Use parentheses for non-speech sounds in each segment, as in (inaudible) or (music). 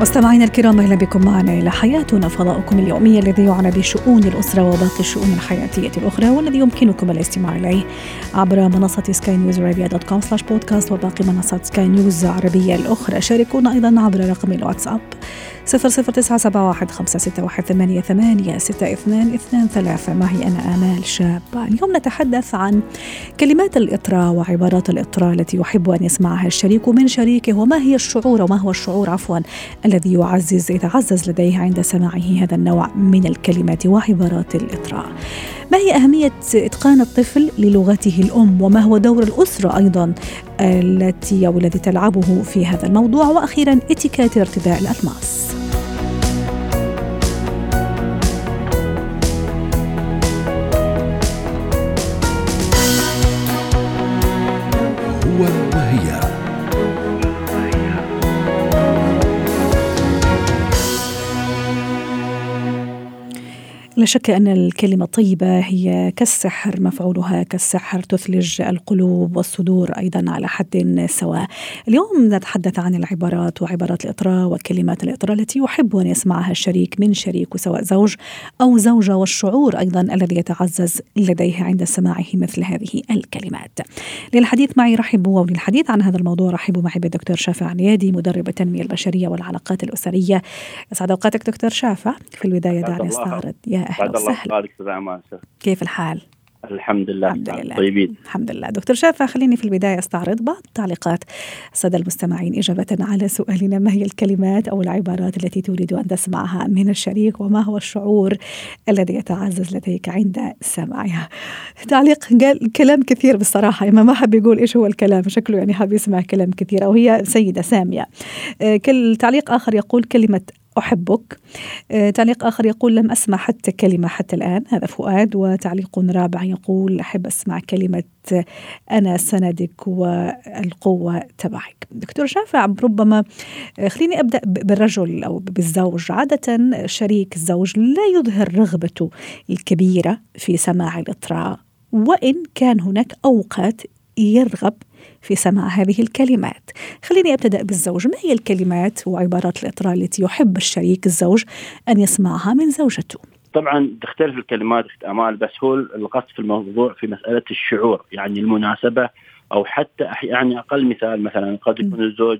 مستمعينا الكرام أهلا بكم معنا إلى حياتنا فضاؤكم اليومي الذي يعنى بشؤون الأسرة وباقي الشؤون الحياتية الأخرى والذي يمكنكم الاستماع إليه عبر منصة سكاي نيوز عربية dot com slash podcast وباقي منصات سكاي نيوز العربية الأخرى. شاركونا أيضا عبر رقم الواتساب صفر صفر تسعة سبعة واحد خمسة ستة واحد ثمانية ثمانية ستة اثنان اثنان ثلاثة. معي أنا آمال شابة اليوم نتحدث عن كلمات الإطراء وعبارات الإطراء التي يحب أن يسمعها الشريك من شريكه وما هي الشعور وما هو الشعور عفوا الذي يعزز يتعزز لديه عند سماعه هذا النوع من الكلمات وعبارات الإطراء ما هي أهمية إتقان الطفل للغته الأم؟ وما هو دور الأسرة أيضا التي أو الذي تلعبه في هذا الموضوع؟ وأخيرا اتيكيت ارتداء الألماس. لا شك أن الكلمة الطيبة هي كالسحر مفعولها كالسحر تثلج القلوب والصدور أيضا على حد سواء. اليوم نتحدث عن العبارات وعبارات الإطراء وكلمات الإطراء التي يحب أن يسمعها الشريك من شريك سواء زوج أو زوجة والشعور أيضا الذي يتعزز لديه عند سماعه مثل هذه الكلمات. للحديث معي رحب وللحديث عن هذا الموضوع. رحبوا معي بالدكتور شافع عنيادي مدرب التنمية البشرية والعلاقات الأسرية. أسعد أوقاتك دكتور شافع. في البداية دعني الله. أستعرض. يا بعد الله خالد أستاذ كيف الحال؟ الحمد لله. الحمد لله. طيبين. الحمد لله. دكتور شافع خليني في البداية أستعرض بعض تعليقات السادة المستمعين إجابة على سؤالنا. ما هي الكلمات أو العبارات التي تريد أن تسمعها من الشريك؟ وما هو الشعور الذي يتعزز لديك عند سماعها تعليق قال كلام كثير بصراحة إما ما حب يقول إيش هو الكلام شكله يعني حاب يسمع كلام كثير. أو هي سيدة سامية. آه، كل تعليق آخر يقول كلمة أحبك. آه، تعليق آخر يقول لم أسمع حتى كلمة حتى الآن. هذا فؤاد وتعليق رابع يقول أحب أسمع كلمة أنا سندك والقوة تبعك. دكتور شافع ربما آه، خليني أبدأ بالرجل أو بالزوج. عادة شريك الزوج لا يظهر رغبته الكبيرة في سماع الإطراء وإن كان هناك أوقات يرغب في سماع هذه الكلمات. خليني أبتدأ بالزوج. ما هي الكلمات وعبارات الإطراء التي يحب الشريك الزوج أن يسمعها من زوجته؟ طبعا تختلف الكلمات اخت امال بس هو القصد في الموضوع في مسألة الشعور يعني المناسبة أو حتى يعني أقل مثال مثلا قد يكون الزوج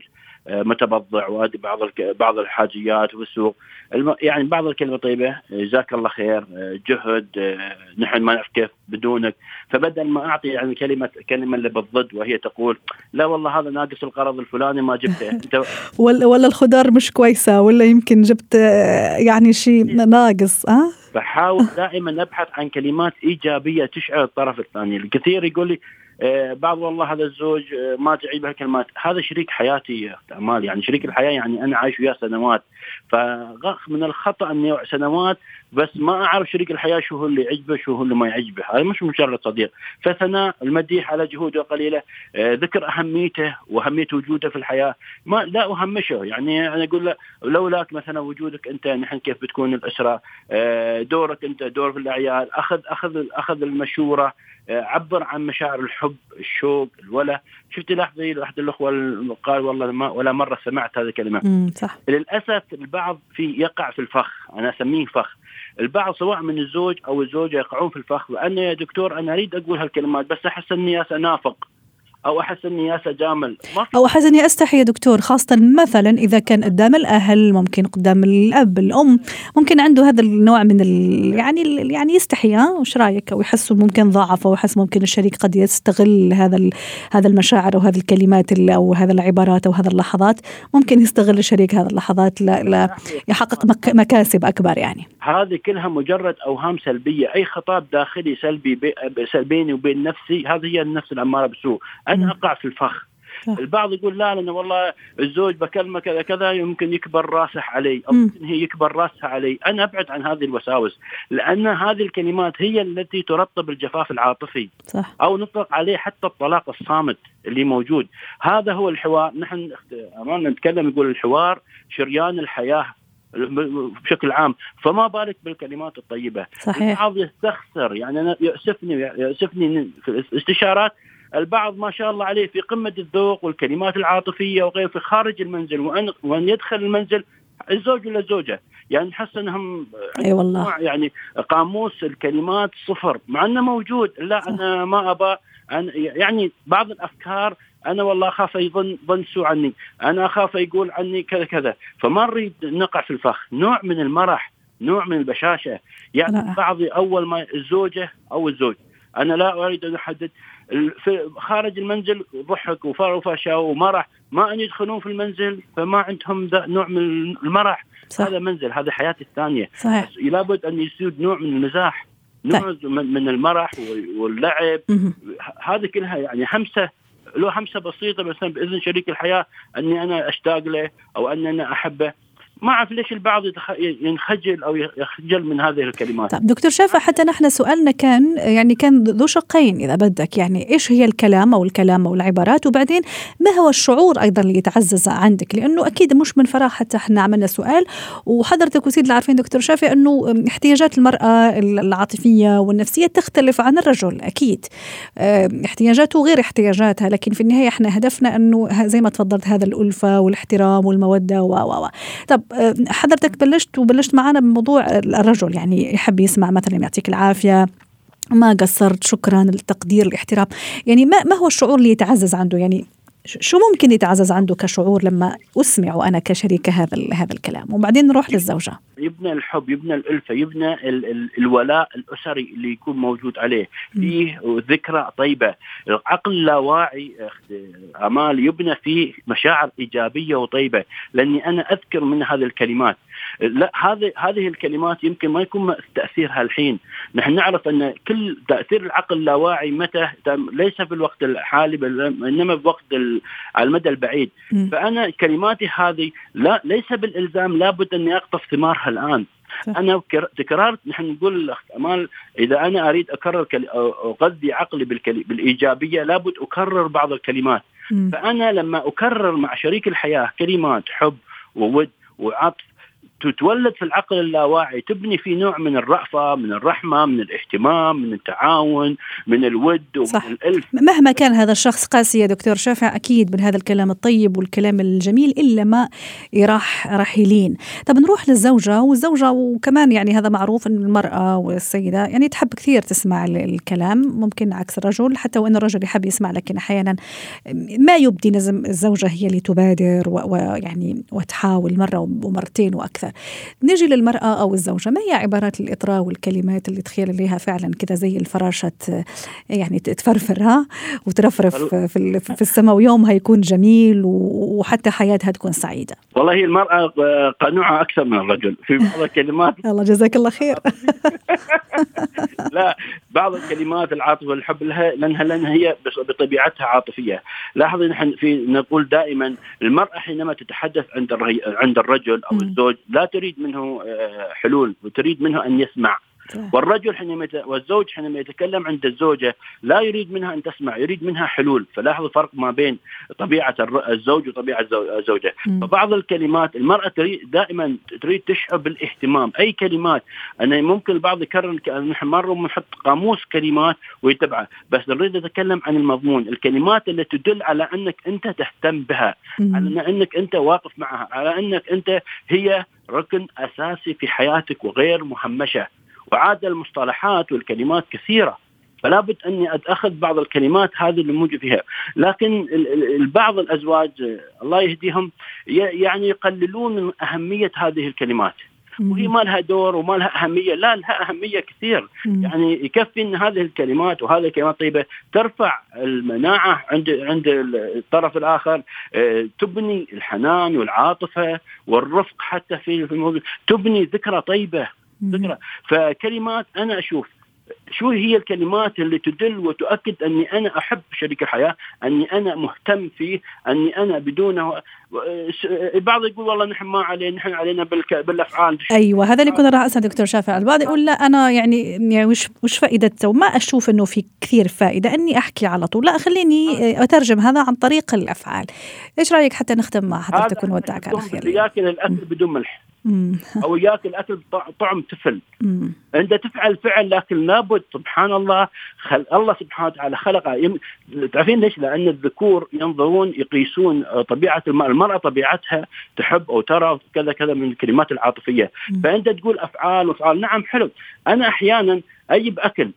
متبضع وأدي بعض بعض الحاجيات في السوق الم- يعني بعض الكلمة طيبة آه، جزاك الله خير آه، جهد آه، نحن ما نعرف كيف بدونك. فبدل ما أعطي يعني كلمه كلمة اللي بالضد وهي تقول لا والله هذا ناقص القرض الفلاني ما جبته. (laughs) أنت ولا, ولا الخضار مش كويسة ولا يمكن جبت آه، يعني شيء ناقص أه؟ فحاول دائما نبحث عن كلمات إيجابية تشعر الطرف الثاني، الكثير يقول لي آه، بعض والله هذا الزوج آه، ما تعيب هالكلمات، هذا شريك حياتي امال يعني شريك الحياة يعني أنا عايش وياه سنوات، فغخ من الخطأ إني سنوات بس ما أعرف شريك الحياة شو هو اللي يعجبه شو هو اللي ما يعجبه، هذا مش مجرد صديق، فثناء المديح على جهوده قليلة، آه، ذكر أهميته وأهمية وجوده في الحياة، ما لا أهمشه. يعني أنا أقول له لولاك مثلا وجودك أنت نحن كيف بتكون الأسرة آه، دورك أنت دور في الأعياد أخذ أخذ أخذ المشورة آه، عبر عن مشاعر الحب الشوق الولا شفت لحظة احد الأخوة ال- قال والله ما ولا مرة سمعت هذه الكلمة. صح. للأسف البعض في يقع في الفخ. أنا أسميه فخ. البعض سواء من الزوج أو الزوجة يقعون في الفخ وأنا يا دكتور أنا أريد أقول هالكلمات بس أحس إني انافق أو أحس إني اتجامل أو أحس إني أستحي يا دكتور خاصة مثلا إذا كان قدام الأهل ممكن قدام الأب الأم ممكن عنده هذا النوع من ال يعني ال يعني يستحي ها؟ وش رأيك؟ أو يحس ممكن ضعف أو يحس ممكن الشريك قد يستغل هذا ال هذا المشاعر أو هذه الكلمات ال- أو هذا العبارات أو هذا اللحظات. ممكن يستغل الشريك هذه اللحظات لا, يحقق مك مكاسب أكبر يعني. هذه كلها مجرد أوهام سلبية، أي خطاب داخلي سلبي بي- بيني وبين نفسي هذه هي النفس الاماره بالسوء، أنا اقع في الفخ. البعض يقول لا لأن والله الزوج بكلمة كذا كذا يمكن يكبر راسه علي أو مم. يمكن هي يكبر راسها علي. أنا أبعد عن هذه الوساوس لأن هذه الكلمات هي التي ترطب الجفاف العاطفي. صح. أو نطلق عليه حتى الطلاق الصامت اللي موجود. هذا هو الحوار. نحن امامنا نتكلم يقول الحوار شريان الحياة بشكل عام. فما بالك بالكلمات الطيبة. صحيح. البعض يستخسر. يعني أنا يؤسفني يؤسفني في الاستشارات البعض ما شاء الله عليه في قمة الذوق والكلمات العاطفية وغيره في خارج المنزل وان وأن يدخل المنزل الزوج ولا الزوجة؟ يعني نحس إنهم أي والله. يعني قاموس الكلمات صفر مع إنه موجود. لا أنا ما ابى أنا يعني بعض الأفكار أنا والله أخاف يظن ظن سوء عني. أنا أخاف يقول عني كذا كذا. فما نريد نقع في الفخ. نوع من المرح نوع من البشاشة. يعني. بعض أول ما الزوجة أو الزوج أنا لا أريد أن أحدد في خارج المنزل ضحك وفرفشه ومرح. ما أن يدخلون في المنزل فما عندهم ذا نوع من المرح. صح. هذا منزل هذا حياتي الثانية. صحيح. لابد أن يسود نوع من المزاح. نوع من من المرح واللعب. هذه كلها يعني همسه لو همسه بسيطة مثلا بإذن شريك الحياة أني أنا أشتاق له أو أني أنا أحبه. ما أعرف ليش البعض ينخجل أو يخجل من هذه الكلمات. طيب دكتور شافع حتى نحن سؤالنا كان يعني كان ذو شقين إذا بدك يعني إيش هي الكلام أو الكلام أو العبارات؟ وبعدين ما هو الشعور أيضا اللي يتعزز عندك؟ لأنه أكيد مش من فراغ حتى إحنا عملنا سؤال. وحضرتك وسيد العارفين دكتور شافع إنه احتياجات المرأة العاطفية والنفسية تختلف عن الرجل أكيد. آه، احتياجاته غير احتياجاتها لكن في النهاية إحنا هدفنا إنه زي ما تفضلت هذا الألفة والاحترام والمودة و و طب آه، حضرتك بلشت وبلشت معنا بموضوع الرجل يعني يحب يسمع مثلا يعطيك العافية ما قصرت شكرا التقدير الاحترام. يعني ما ما هو الشعور اللي يتعزز عنده؟ يعني شو ممكن يتعزز عنده كشعور لما اسمعه أنا كشريكة هذا هذا الكلام؟ وبعدين نروح للزوجة. يبنى الحب يبنى الألفة يبنى ال ال الولاء الأسري اللي يكون موجود عليه. فيه ذكرى طيبة. العقل اللاواعي أمال يبنى فيه مشاعر إيجابية وطيبة. لأني أنا أذكر من هذه الكلمات. لا هذه هذه الكلمات يمكن ما يكون تأثيرها الحين نحن نعرف أن كل تأثير العقل اللاواعي متى ليس في الوقت الحالي بل إنما بوقت على المدى البعيد مم. فأنا كلماتي هذه لا ليس بالإلزام لابد أني أقطف ثمارها الآن صح. أنا كر- تكرار نحن نقول الاخت امال إذا أنا أريد أكرر أغذي عقلي. بالإيجابية لابد أكرر بعض الكلمات مم. فأنا لما أكرر مع شريك الحياة كلمات حب وود وعطف تتولد في العقل اللاواعي تبني في نوع من الرأفة من الرحمة من الاهتمام من التعاون من الود صح. ومن الألف. مهما كان هذا الشخص قاسي يا دكتور شافع أكيد من هذا الكلام الطيب والكلام الجميل إلا ما راح راح يلين. طب نروح للزوجة والزوجة وكمان يعني هذا معروف إن المرأة والسيدة يعني تحب كثير تسمع ال- الكلام ممكن عكس الرجل حتى وإن الرجل يحب يسمع لكن أحيانا ما يبدي لازم الزوجة هي اللي تبادر ويعني وتحاول مرة ومرتين وأكثر. نجي للمرأة أو الزوجة ما هي عبارات الإطراء والكلمات اللي تخيل فعلا كذا زي الفراشة يعني تفرفر ها وترفرف في في السماء ويومها يكون جميل وحتى حياتها تكون سعيدة والله هي المرأة آه، قنوعة أكثر من الرجل في بعض الكلمات (laughs) الله جزاك الله خير (laughs) لا بعض الكلمات العاطفه والحب لها لأنها لأنها هي بطبيعتها عاطفية لاحظي نحن في نقول دائما المرأة حينما تتحدث عند. عند الرجل مم. الزوج لا تريد منه آه، حلول وتريد منه أن يسمع. والرجل حينما يت... والزوج حينما يتكلم عند الزوجة لا يريد منها أن تسمع يريد منها حلول فلاحظ الفرق ما بين طبيعة الر- الزوج وطبيعة الزو- الزوجة مم. فبعض الكلمات المرأة تريد دائما تريد تشعر بالاهتمام أي كلمات أنا ممكن البعض يكرر نحن مرة بنحط قاموس كلمات ويتبعه بس نريد نتكلم عن المضمون الكلمات اللي تدل على أنك أنت تهتم بها. على أنك أنت واقف معها على أنك أنت هي ركن أساسي في حياتك وغير مهمشة. وعاد المصطلحات والكلمات كثيرة. فلا بد أني اخذ بعض الكلمات هذه اللي موجود فيها، لكن البعض الأزواج الله يهديهم يعني يقللون من أهمية هذه الكلمات،. وهي ما لها دور وما لها أهمية، لا لها أهمية كثير،. يعني يكفي إن هذه الكلمات وهذه الكلمات الطيبه ترفع المناعة عند عند الطرف الآخر آه، تبني الحنان والعاطفة والرفق حتى في الموضوع تبني ذكرى طيبة. ذكرى. فكلمات أنا أشوف شو هي الكلمات اللي تدل وتؤكد أني أنا أحب شريك الحياة، أني أنا مهتم فيه، أني أنا بدونه البعض يقول والله نحن ما علينا نحن علينا بالأفعال. أيوه هذا اللي كنا راح اسال دكتور شافع. البعض يقول لا أنا يعني يعني وش وش فائدته وما أشوف إنه في كثير فائدة إني أحكي على طول. لا خليني أترجم هذا عن طريق الأفعال. إيش رأيك حتى نختم مع حضرتك ونودعك على خير؟ ياكل الأكل بدون ملح. أو ياكل أكل طعم طفل أنت تفعل فعل لكن لابد سبحان الله خل الله سبحانه وتعالى خلق يم... تعرفين ليش؟ لأن الذكور ينظرون يقيسون طبيعة المراه، المرأة طبيعتها تحب أو ترى كذا كذا من الكلمات العاطفية، فأنت تقول أفعال وأفعال. نعم حلو، أنا أحيانا أجيب أكل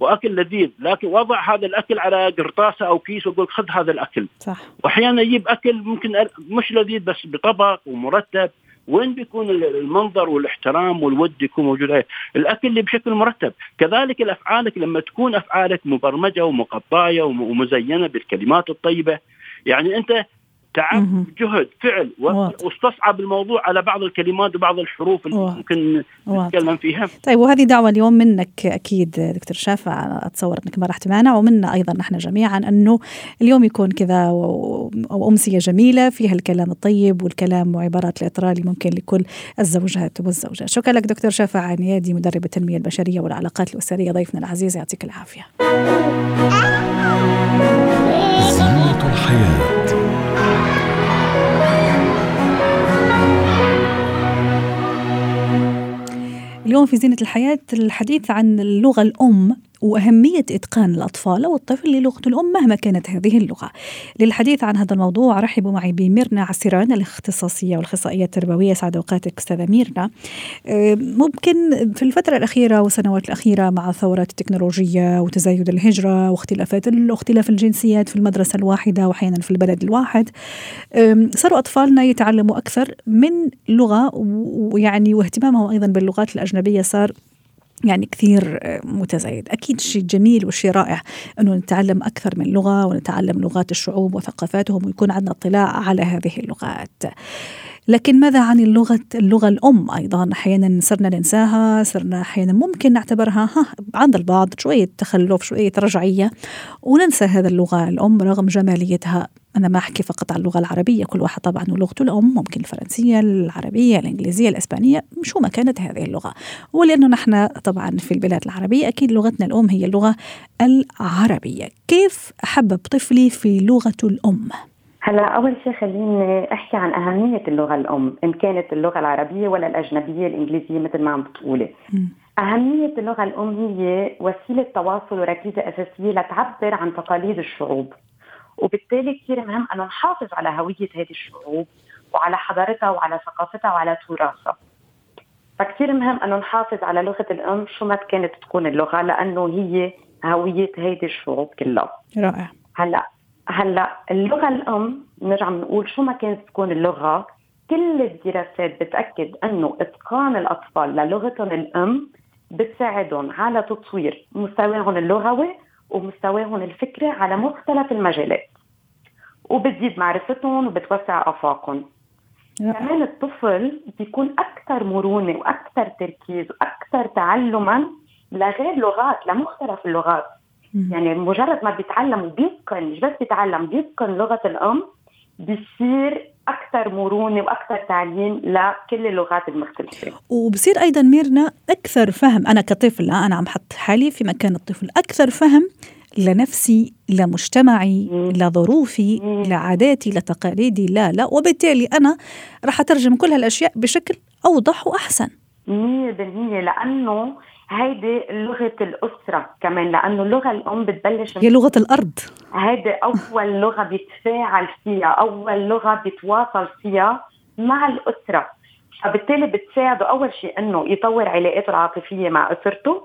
وأكل لذيذ لكن وضع هذا الأكل على قرطاسة أو كيس وأقول خذ هذا الأكل. صح. وأحيانا أجيب أكل ممكن مش لذيذ بس بطبق ومرتب. وين بيكون المنظر والاحترام والود يكون موجود؟ الأكل اللي بشكل مرتب. كذلك الأفعالك لما تكون أفعالك مبرمجة ومقطعه ومزينة بالكلمات الطيبة. يعني أنت تعب جهد فعل واستصعب الموضوع على بعض الكلمات وبعض الحروف اللي واضح. ممكن نتكلم فيها. طيب وهذه دعوة اليوم منك أكيد دكتور شافع أتصور أنك ما راح تمانع ومنا أيضا نحن جميعا أنه اليوم يكون كذا أو أمسية جميلة فيها الكلام الطيب والكلام وعبارات الإطراء اللي ممكن لكل الزوجات والزوجات شكرا لك دكتور شافع عنيادي مدرب التنمية البشرية والعلاقات الأسرية ضيفنا العزيز يعطيك العافية. زينة الحياة. اليوم في زينة الحياة الحديث عن اللغة الأم. وأهمية إتقان الأطفال أو الطفل للغة الأم مهما كانت هذه اللغة. للحديث عن هذا الموضوع رحبوا معي بميرنا عسيران الاختصاصية والأخصائية التربوية. سعد أوقاتك أستاذة ميرنا. ممكن في الفترة الأخيرة والسنوات الأخيرة مع ثورات التكنولوجيا وتزايد الهجرة واختلافات اختلاف الجنسيات في المدرسة الواحدة وأحيانا في البلد الواحد صاروا أطفالنا يتعلموا أكثر من لغة ويعني واهتمامهم أيضا باللغات الأجنبية صار يعني كثير متزايد. أكيد شيء جميل وشيء رائع أنه نتعلم أكثر من لغة ونتعلم لغات الشعوب وثقافاتهم ويكون عندنا اطلاع على هذه اللغات. لكن ماذا عن اللغة اللغة الأم أيضا؟ أحيانا صرنا ننساها صرنا أحيانا ممكن نعتبرها ها عند البعض شوية تخلف شوية رجعية وننسى هذا اللغة الأم رغم جماليتها. أنا ما أحكي فقط عن اللغة العربية كل واحد طبعا ولغته الأم ممكن الفرنسية العربية الإنجليزية الإسبانية شو ما كانت هذه اللغة. ولأنه نحن طبعا في البلاد العربية أكيد لغتنا الأم هي اللغة العربية. كيف أحبب طفلي في لغته الأم؟ هلا أول شيء خليني أحكي عن أهمية اللغة الأم إن كانت اللغة العربية ولا الأجنبية الإنجليزية مثل ما عم بتقولي. أهمية اللغة الأم هي وسيلة تواصل وركيزة أساسية لتعبر عن تقاليد الشعوب. وبالتالي كثير مهم انه نحافظ على هوية هذه الشعوب وعلى حضارتها وعلى ثقافتها وعلى تراثها. فكثير مهم انه نحافظ على لغة الأم شو ما كانت تكون اللغة لأنه هي هوية هيدي الشعوب كلها. رائع. هلا هلا اللغة الأم نرجع بنقول شو ما كانت تكون اللغة كل الدراسات بتأكد أنه إتقان الأطفال للغتهم الأم بتساعدهم على تطوير مستواهم اللغوي ومستواهم الفكري على مختلف المجالات. وبتزيد معرفتهم وبتوسع آفاقهم. كمان الطفل بيكون أكثر مرونة وأكثر تركيز وأكثر تعلما لغير لغات لمختلف اللغات. يعني مجرد ما بيتعلم وبيتقن مش بس بيتعلم بيتقن لغة الأم بيصير أكثر مرونة وأكثر تعليم لكل اللغات المختلفة. وبصير أيضا ميرنا أكثر فهم. أنا كطفل أنا عم حط حالي في مكان الطفل. أكثر فهم لنفسي لمجتمعي لظروفي لعاداتي لتقاليدي لا لا. وبالتالي أنا راح أترجم كل هالأشياء بشكل أوضح وأحسن. 100% لأنه هيدي لغة الأسرة كمان لأنه اللغة الأم بتبلش هي لغة الأرض. هيدي أول لغة بيتفاعل فيها أول لغة بيتواصل فيها مع الأسرة. فبالتالي بتساعده أول شيء إنه يطور علاقاته العاطفية مع أسرته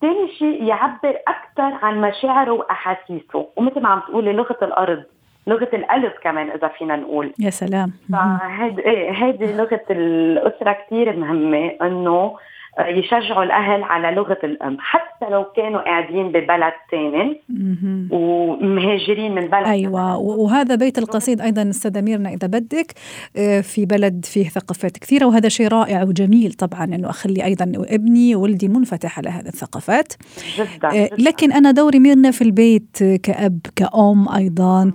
ثاني شيء يعبر أكثر عن مشاعره وأحاسيسه. ومثل ما عم تقولي لغة الأرض لغة القلب كمان إذا فينا نقول. يا سلام. فهيدي إيه هيدي لغة الأسرة كثير مهمة إنه يشجعوا الأهل على لغة الأم حتى لو كانوا قاعدين ببلد ثاني ومهاجرين من بلد أيوه وهذا بيت القصيد أيضا استاذه ميرنا إذا بدك آه، في بلد فيه ثقافات كثيرة وهذا شيء رائع وجميل طبعا إنه أخلي أيضا ابني وولدي منفتح على هذه الثقافات. جدا, آه، جداً. لكن أنا دوري ميرنا في البيت كأب كأم أيضا.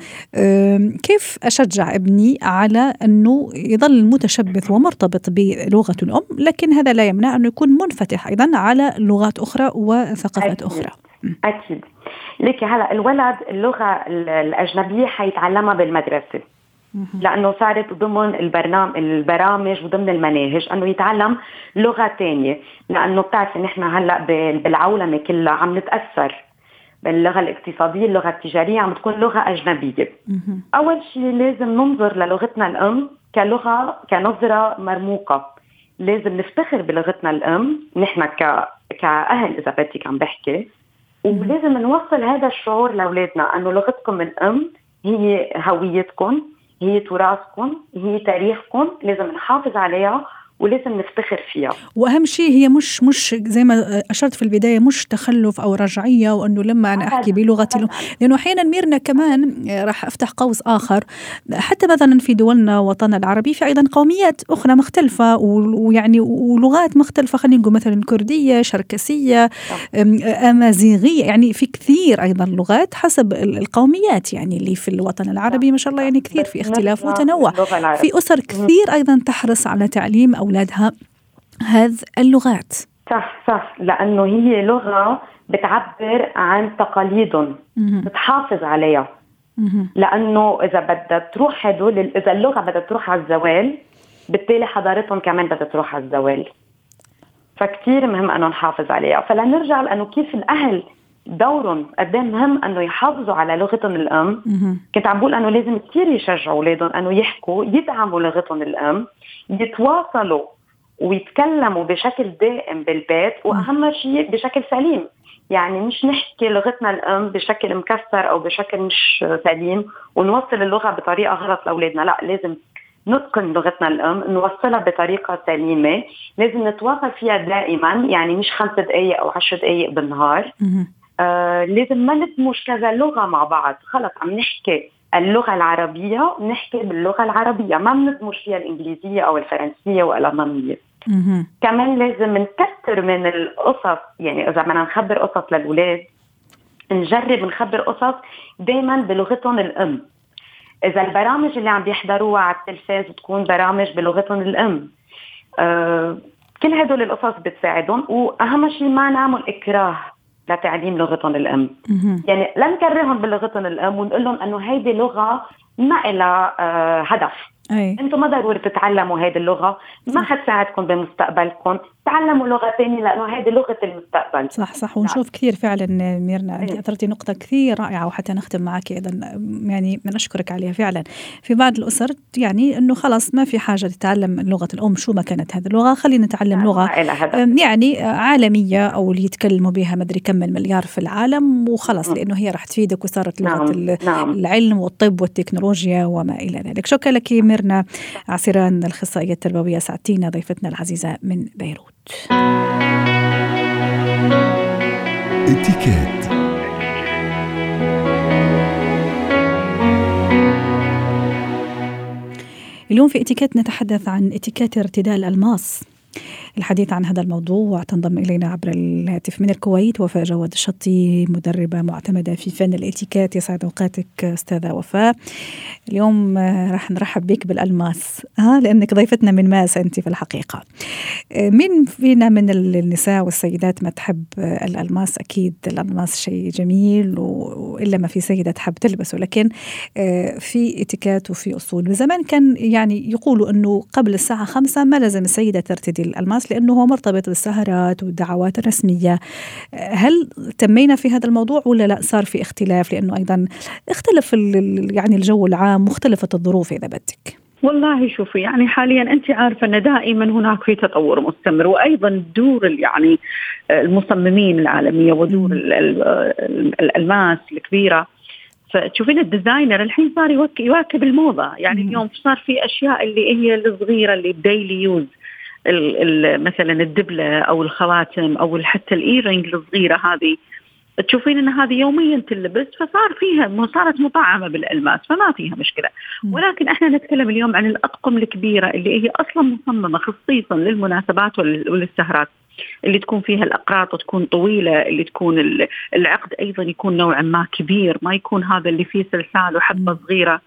كيف أشجع ابني على أنه يظل متشبث ومرتبط بلغة الأم لكن هذا لا يمنع أنه يكون منفتح أيضا على لغات أخرى وثقافات أكيد. أخرى. أكيد. ليكي هلا الولد اللغة الأجنبية حيتعلمها بالمدرسة. لأنه صارت ضمن البرنامج البرامج وضمن المناهج إنه يتعلم لغة ثانية لأنه بتعرفي نحن هلأ بالعولمة كلها عم نتأثر باللغة الاقتصادية اللغة التجارية عم تكون لغة أجنبية. أول شيء لازم ننظر للغتنا الأم كلغة كنظرة مرموقة. لازم نفتخر بلغتنا الأم نحن ك كأهل إذا بدك عم بحكي. ولازم نوصل هذا الشعور لأولادنا إنه لغتكم الأم هي هويتكم هي تراثكم هي تاريخكم لازم نحافظ عليها. ولازم نفتخر فيها. وأهم شيء هي مش مش زي ما أشرت في البداية مش تخلف أو رجعية وأنه لما أنا أحكي بلغتي لأنه أحيانا ميرنا كمان راح أفتح قوس آخر. حتى مثلا في دولنا وطننا العربي في أيضا قوميات أخرى مختلفة ويعني ولغات مختلفة. خلينا نقول مثلا كردية شركسية أمازيغية. يعني في كثير أيضا لغات حسب القوميات. يعني اللي في الوطن العربي ما شاء الله يعني كثير في اختلاف وتنوع. في أسر كثير أيضا تحرص على تعليم أولادها هذه اللغات. صح صح. لأنه هي لغة بتعبر عن تقاليدهم بتحافظ عليها. لأنه إذا بدها تروح هدول إذا اللغة بدها تروح على الزوال بالتالي حضارتهم كمان بدها تروح على الزوال. فكتير مهم إنه نحافظ عليها. فلنرجع لأنه كيف الأهل دورهم قد مهم إنه يحافظوا على لغتهم الأم. كنت عم بقول إنه لازم كثير يشجعوا أولادهم إنه يحكوا يدعموا لغتهم الأم. يتواصلوا ويتكلموا بشكل دائم بالبيت وأهم شيء بشكل سليم. يعني مش نحكي لغتنا الأم بشكل مكسر أو بشكل مش سليم ونوصل اللغة بطريقة غلط لأولادنا. لا لازم نتقن لغتنا الأم نوصلها بطريقة سليمة. لازم نتواصل فيها دائما يعني مش خمس دقائق أو عشر دقائق بالنهار. آه لازم ما ندمج كذا لغة مع بعض. خلص عم نحكي. اللغة العربية نحكي باللغة العربية ما بندمج فيها الإنجليزية أو الفرنسية والالمانيه كمان لازم نكثر من القصص يعني إذا بدنا نخبر قصص للأولاد نجرب نخبر قصص دائما بلغتهم الأم. إذا البرامج اللي عم بيحضروها على التلفاز تكون برامج بلغتهم الأم. آه كل هدول القصص بتساعدهم وأهم شيء ما نعمل إكراه. لتعليم لغتهم الأم. يعني لا نكرههم بلغتهم الأم ونقول لهم إنه هيدي لغة ما لها آه هدف. أي. أنتم ما ضروري تتعلموا هذه اللغة. ما حتساعدكم بمستقبلكم. تعلموا لغة ثانية لأنه هذه لغة المستقبل. صح صح ونشوف كثير فعلا ميرنا أنت أثرتي نقطة كثير رائعة وحتى نختم معك أيضا يعني من أشكرك عليها فعلا. في بعض الأسر يعني إنه خلاص ما في حاجة تتعلم لغة الأم شو ما كانت هذه اللغة خلينا نتعلم لغة يعني عالمية أو اللي يتكلموا بها مدري كم من مليار في العالم وخلاص لأنه هي راح تفيدك وصارت لغة نعم. نعم. العلم والطب والتكنولوجيا وما إلى ذلك. شكرا لك ميرنا عسيران الأخصائية التربوية سعدتينا ضيفتنا العزيزة من بيروت. اتكات اليوم في إتيكيت نتحدث عن إتيكيت ارتداء الألماس. الحديث عن هذا الموضوع تنضم إلينا عبر الهاتف من الكويت وفاء جواد الشطي مدربة معتمدة في فن الإتيكيت. يسعد أوقاتك أستاذة وفاء. اليوم راح نرحب بك بالألماس. ها لأنك ضيفتنا من ماس أنت في الحقيقة. مين فينا من النساء والسيدات ما تحب الألماس؟ أكيد الألماس شيء جميل وإلا ما في سيدة تحب تلبسه لكن في إتيكيت وفي أصول. بزمان كان يعني يقولوا أنه قبل الساعة خمسة ما لازم السيدة ترتدي الألماس لأنه هو مرتبط بالسهرات والدعوات الرسمية. هل تمينا في هذا الموضوع ولا لا؟ صار في اختلاف لأنه أيضا اختلف يعني الجو العام مختلفة الظروف إذا بدك. والله شوفي يعني حاليا انت عارفة أن دائما هناك في تطور مستمر وأيضا دور يعني المصممين العالمية ودور الالماس الكبيرة. فتشوفين ال designer الحين صار يواكب الموضة. يعني اليوم صار في أشياء اللي هي الصغيرة اللي ب daily use مثلا الدبلة أو الخواتم أو حتى ال earring الصغيرة هذه تشوفين إن هذه يوميا تلبس فصار فيها صارت مطعمة بالألماس فما فيها مشكلة. ولكن إحنا نتكلم اليوم عن الأطقم الكبيرة اللي هي أصلا مصممة خصيصا للمناسبات وللسهرات اللي تكون فيها الأقراط تكون طويلة اللي تكون العقد أيضا يكون نوعا ما كبير ما يكون هذا اللي فيه سلسال وحبة صغيرة.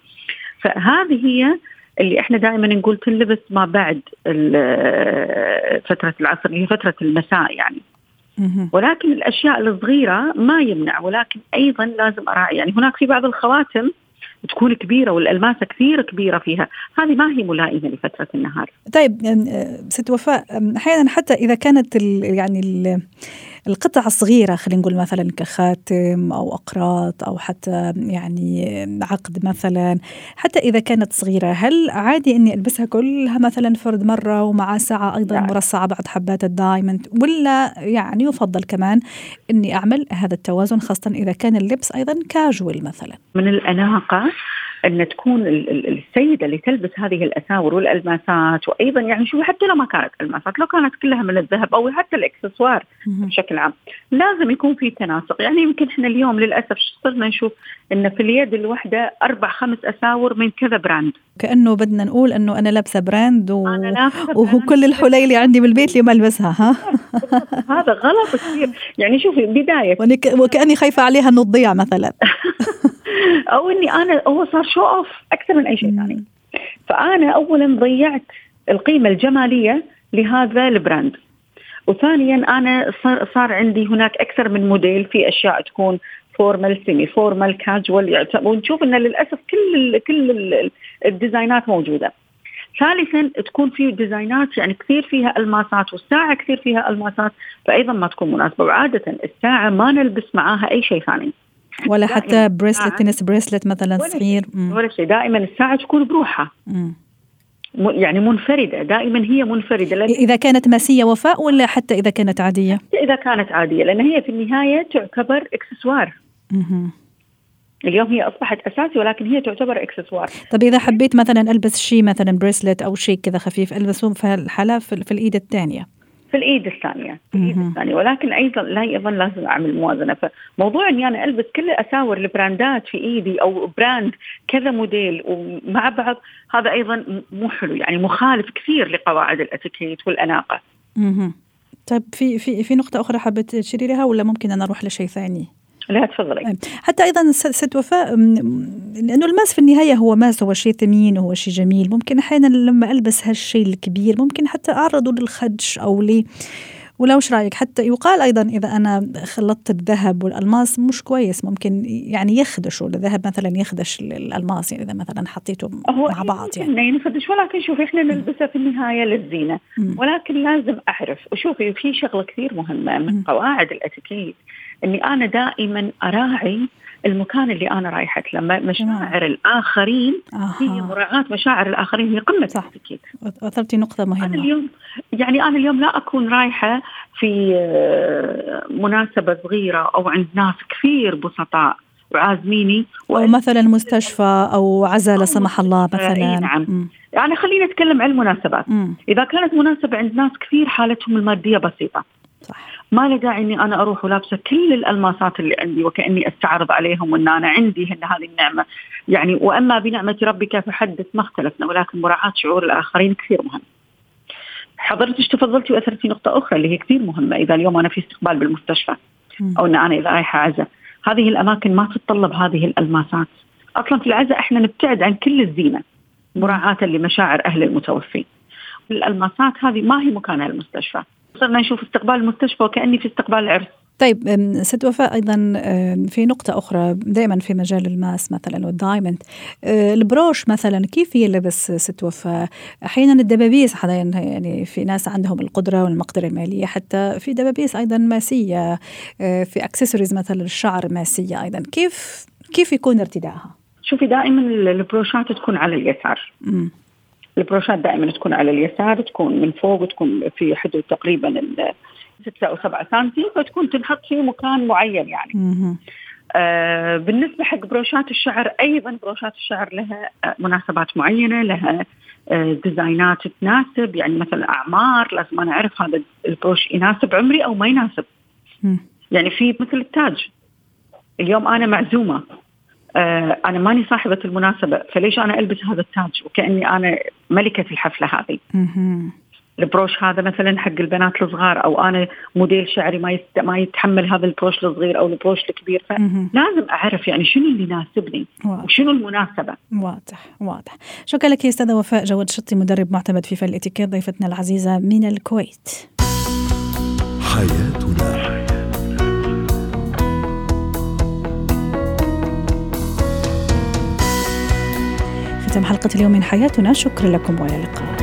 فهذه هي اللي إحنا دائما نقول تنلبس ما بعد فترة العصر هي فترة المساء يعني. ولكن الأشياء الصغيرة ما يمنع ولكن أيضا لازم اراعي يعني هناك في بعض الخواتم تكون كبيرة والألماسة كثير كبيرة فيها، هذه ما هي ملائمة لفترة النهار. طيب ست وفاء أحيانا حتى إذا كانت ال يعني ال القطع الصغيرة خلينا نقول مثلا كخاتم أو أقراط أو حتى يعني عقد مثلا حتى إذا كانت صغيرة هل عادي إني ألبسها كلها مثلا فرد مرة ومع ساعة أيضا يعني. مرصعة بعد حبات الدايموند ولا يعني يفضل كمان إني أعمل هذا التوازن خاصة إذا كان اللبس أيضا كاجوال مثلا من الأناقة أن تكون السيدة اللي تلبس هذه الأساور والألماسات وأيضا يعني شوفي حتى لو ما كانت ألماسات لو كانت كلها من الذهب أو حتى الإكسسوار بشكل عام لازم يكون في تناسق. يعني يمكن إحنا اليوم للأسف صرنا نشوف؟ إن في اليد الواحده أربع خمس أساور من كذا brand. كأنه بدنا نقول إنه أنا لابسة brand و... وكل الحلي اللي عندي بالبيت اللي ما ألبسها ها؟ (laughs) هذا غلط كثير. يعني شوفي بداية. وكأني خايفة عليها إنه تضيع مثلا. (laughs) أو إني أنا هو صار show off أكثر من أي شيء ثاني. فأنا اولا ضيعت القيمة الجمالية لهذا ال brand. وثانيا أنا صار صار عندي هناك أكثر من موديل في أشياء تكون formal semi formal casual ونشوف إن للأسف كل ال كل ال design ات موجودة. ثالثا تكون في design ات يعني كثير فيها ألماسات والساعة كثير فيها ألماسات فايضا ما تكون مناسبة. وعادة الساعة ما نلبس معاها أي شيء ثاني. ولا حتى بريسلت تنس بريسلت مثلا صغير. ولا شيء. دائما الساعة تكون بروحها. يعني منفردة. دائما هي منفردة. إذا كانت ماسية وفاء ولا حتى إذا كانت عادية؟ إذا كانت عادية. لأن هي في النهاية تعتبر إكسسوار. اليوم هي أصبحت أساسي ولكن هي تعتبر إكسسوار. طب إذا حبيت مثلا ألبس شيء مثلا بريسلت أو شيء كذا خفيف ألبسه في الحالة في الإيد الثانية. في الإيد الثانية في الإيد الثانية. ولكن أيضا لا أيضا لازم أعمل موازنة. فموضوع إني أنا ألبس كل أساور ال brand ات في إيدي أو brand كذا موديل ومع بعض هذا أيضا مو حلو. يعني مخالف كثير لقواعد الأتيكيت والأناقة. أها طيب في في في نقطة أخرى حابة تشيري لها ولا ممكن أنا أروح لشيء ثاني؟ لا تفضلي. طيب. حتى أيضا ست وفاء لأنه الماس في النهاية هو ماس هو شيء ثمين وهو شيء جميل. ممكن أحيانا لما ألبس هالشيء الكبير ممكن حتى أعرضه للخدش أو ل ولا وش رأيك؟ حتى يقال أيضا إذا أنا خلطت الذهب والألماس مش كويس ممكن يعني يخدشوا الذهب مثلا يخدش الألماس يعني إذا مثلا حطيته مع بعض يعني. يخدش ولكن شوفي إحنا نلبسها في النهاية للزينة. ولكن لازم أعرف. وشوفي في شغلة كثير مهمة من قواعد الأتيكيت. إني أنا دائما أراعي المكان اللي أنا رايحة له. مشاعر الآخرين آه. هي مراعاة مشاعر الآخرين هي قمة صح. أكيد اثرتي نقطة مهمة. أنا اليوم يعني أنا اليوم لا أكون رايحة في آه، مناسبة صغيرة أو عند ناس كثير بسطاء وعازميني. أو مثلا مستشفى أو عزاء لا سمح الله مثلا. نعم. يعني خلينا نتكلم عن المناسبات. مم. إذا كانت مناسبة عند ناس كثير حالتهم المادية بسيطة. صح. ما له داعي إني أنا أروح ولابسة كل الألماسات اللي عندي وكأني أستعرض عليهم وأن أنا عندي هن هذه النعمة. يعني وأما بنعمة ربك فحدث ما اختلفنا ولكن مراعاة شعور الآخرين كثير مهم. حضرتك تفضلتي واثرتي نقطة أخرى اللي هي كثير مهمة إذا اليوم أنا في استقبال بالمستشفى أو إن أنا إذا رايحة عزاء هذه الأماكن ما تتطلب هذه الألماسات. أصلا في العزاء إحنا نبتعد عن كل الزينة مراعاة لمشاعر أهل المتوفي الألماسات هذه ما هي مكانها المستشفى. صرنا نشوف استقبال المستشفى وكأني في استقبال العرس طيب ست وفاء أيضا في نقطة أخرى دائما في مجال الماس مثلا وال diamond أه، البروش مثلا كيف يلبس ست وفاء؟ أحيانا الدبابيس يعني في ناس عندهم القدرة والمقدرة المالية حتى في دبابيس أيضا ماسية أه، في أكسسوارز مثلا الشعر ماسية أيضا كيف كيف يكون ارتدائها؟ شوفي دائما البروشات تكون على اليسار م. البروشات دائما تكون على اليسار تكون من فوق تكون في حدود تقريبا ستة أو سبعة سنتي فتكون تنحط في مكان معين يعني. آه بالنسبة حق بروشات الشعر أيضا بروشات الشعر لها مناسبات معينة لها آه design ات تناسب يعني مثلا أعمار لازم أنا أعرف هذا البروش يناسب عمري أو ما يناسب. يعني في مثل التاج. اليوم أنا معزومة. آه أنا ماني صاحبة المناسبة فليش أنا ألبس هذا التاج؟ وكأني أنا ملكة الحفلة هذه. البروش هذا مثلا حق البنات الصغار أو أنا موديل شعري ما يست... ما يتحمل هذا البروش الصغير أو البروش الكبير. فلازم أعرف يعني شنو اللي يناسبني وشنو المناسبة. واضح واضح. شكرا لك يا أستاذة وفاء جواد شطي مدرب معتمد في فن الإتيكيت ضيفتنا العزيزة من الكويت حياتنا ختام حلقة اليوم من حياتنا شكرا لكم وإلى اللقاء.